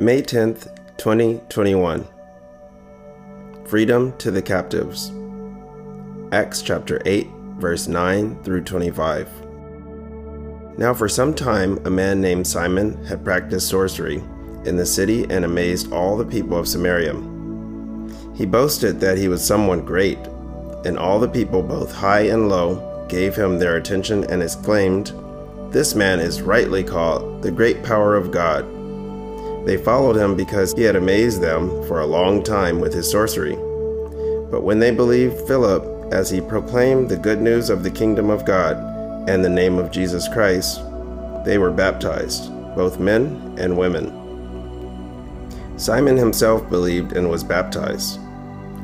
May 10th, 2021. Freedom to the captives. Acts chapter 8, verse 9 through 25. Now, for some time, a man named Simon had practiced sorcery in the city and amazed all the people of Samaria. He boasted that he was someone great, and all the people, both high and low, gave him their attention and exclaimed, This man is rightly called the great power of God. They followed him because he had amazed them for a long time with his sorcery. But when they believed Philip as he proclaimed the good news of the kingdom of God and the name of Jesus Christ, they were baptized, both men and women. Simon himself believed and was baptized,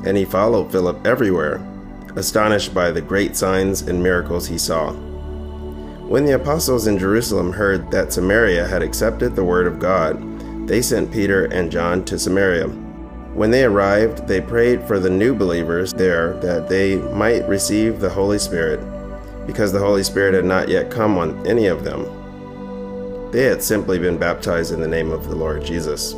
and he followed Philip everywhere, astonished by the great signs and miracles he saw. When the apostles in Jerusalem heard that Samaria had accepted the word of God, they sent Peter and John to Samaria. When they arrived, they prayed for the new believers there that they might receive the Holy Spirit, because the Holy Spirit had not yet come on any of them. They had simply been baptized in the name of the Lord Jesus.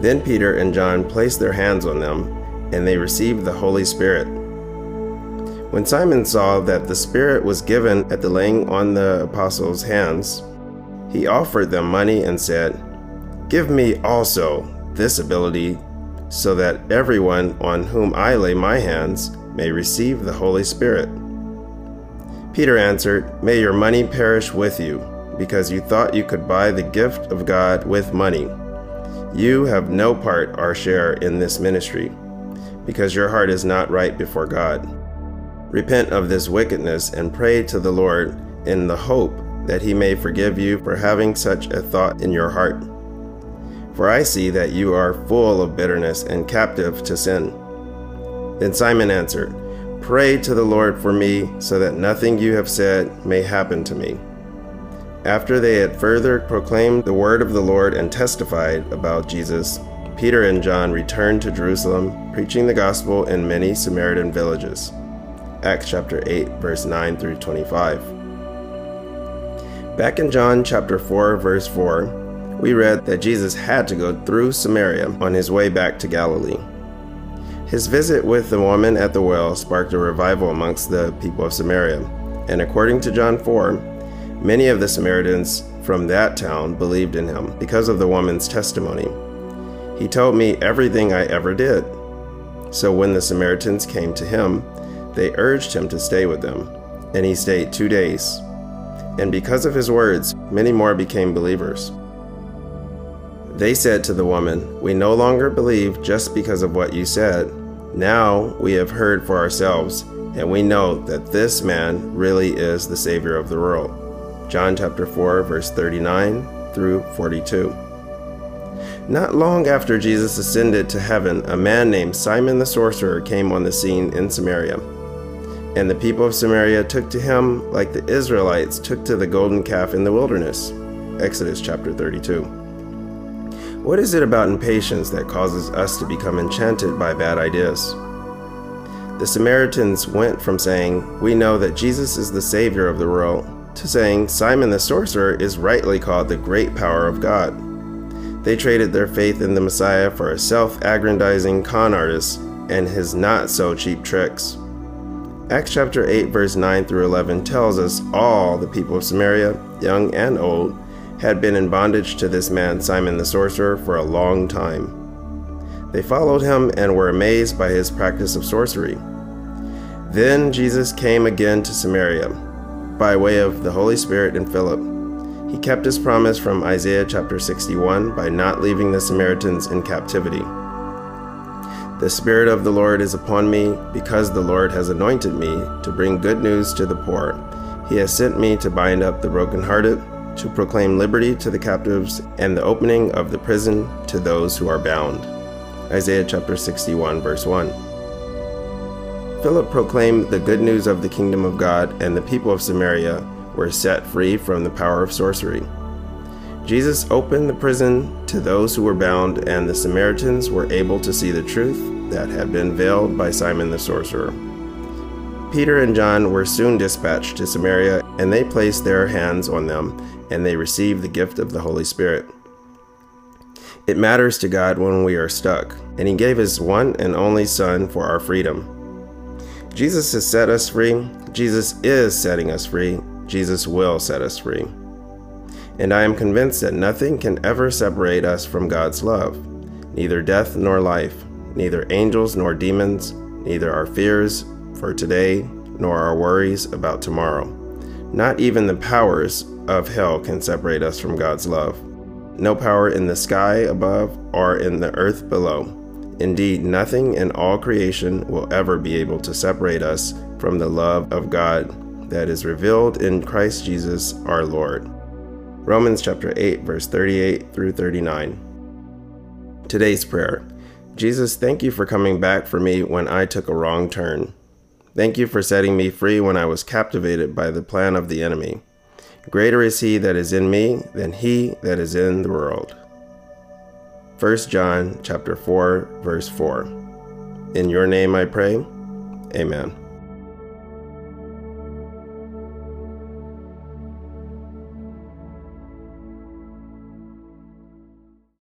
Then Peter and John placed their hands on them, and they received the Holy Spirit. When Simon saw that the Spirit was given at the laying on the apostles' hands, he offered them money and said, Give me also this ability, so that everyone on whom I lay my hands may receive the Holy Spirit. Peter answered, May your money perish with you, because you thought you could buy the gift of God with money. You have no part or share in this ministry, because your heart is not right before God. Repent of this wickedness and pray to the Lord in the hope that he may forgive you for having such a thought in your heart. For I see that you are full of bitterness and captive to sin. Then Simon answered, Pray to the Lord for me, so that nothing you have said may happen to me. After they had further proclaimed the word of the Lord and testified about Jesus, Peter and John returned to Jerusalem, preaching the gospel in many Samaritan villages. Acts chapter 8, verse 9 through 25. Back in John chapter 4, verse 4, we read that Jesus had to go through Samaria on his way back to Galilee. His visit with the woman at the well sparked a revival amongst the people of Samaria, and according to John 4, many of the Samaritans from that town believed in him because of the woman's testimony. He told me everything I ever did. So when the Samaritans came to him, they urged him to stay with them, and he stayed two days and because of his words, many more became believers. They said to the woman, We no longer believe just because of what you said. Now we have heard for ourselves, and we know that this man really is the Savior of the world. John chapter 4, verse 39 through 42. Not long after Jesus ascended to heaven, a man named Simon the sorcerer came on the scene in Samaria. And the people of Samaria took to him like the Israelites took to the golden calf in the wilderness. Exodus chapter 32. What is it about impatience that causes us to become enchanted by bad ideas? The Samaritans went from saying, We know that Jesus is the Savior of the world, to saying, Simon the sorcerer is rightly called the great power of God. They traded their faith in the Messiah for a self aggrandizing con artist and his not so cheap tricks. Acts chapter 8, verse 9 through 11 tells us all the people of Samaria, young and old, had been in bondage to this man, Simon the sorcerer, for a long time. They followed him and were amazed by his practice of sorcery. Then Jesus came again to Samaria by way of the Holy Spirit and Philip. He kept his promise from Isaiah chapter 61 by not leaving the Samaritans in captivity. The Spirit of the Lord is upon me, because the Lord has anointed me to bring good news to the poor. He has sent me to bind up the brokenhearted, to proclaim liberty to the captives, and the opening of the prison to those who are bound. Isaiah chapter 61, verse 1. Philip proclaimed the good news of the kingdom of God, and the people of Samaria were set free from the power of sorcery. Jesus opened the prison to those who were bound, and the Samaritans were able to see the truth that had been veiled by Simon the sorcerer. Peter and John were soon dispatched to Samaria, and they placed their hands on them, and they receive the gift of the Holy Spirit. It matters to God when we are stuck, and He gave His one and only Son for our freedom. Jesus has set us free. Jesus is setting us free. Jesus will set us free. And I am convinced that nothing can ever separate us from God's love neither death nor life, neither angels nor demons, neither our fears for today nor our worries about tomorrow. Not even the powers of hell can separate us from God's love. No power in the sky above or in the earth below. Indeed, nothing in all creation will ever be able to separate us from the love of God that is revealed in Christ Jesus our Lord. Romans chapter 8 verse 38 through 39. Today's prayer. Jesus, thank you for coming back for me when I took a wrong turn. Thank you for setting me free when I was captivated by the plan of the enemy. Greater is he that is in me than he that is in the world. 1 John chapter 4 verse 4. In your name I pray. Amen.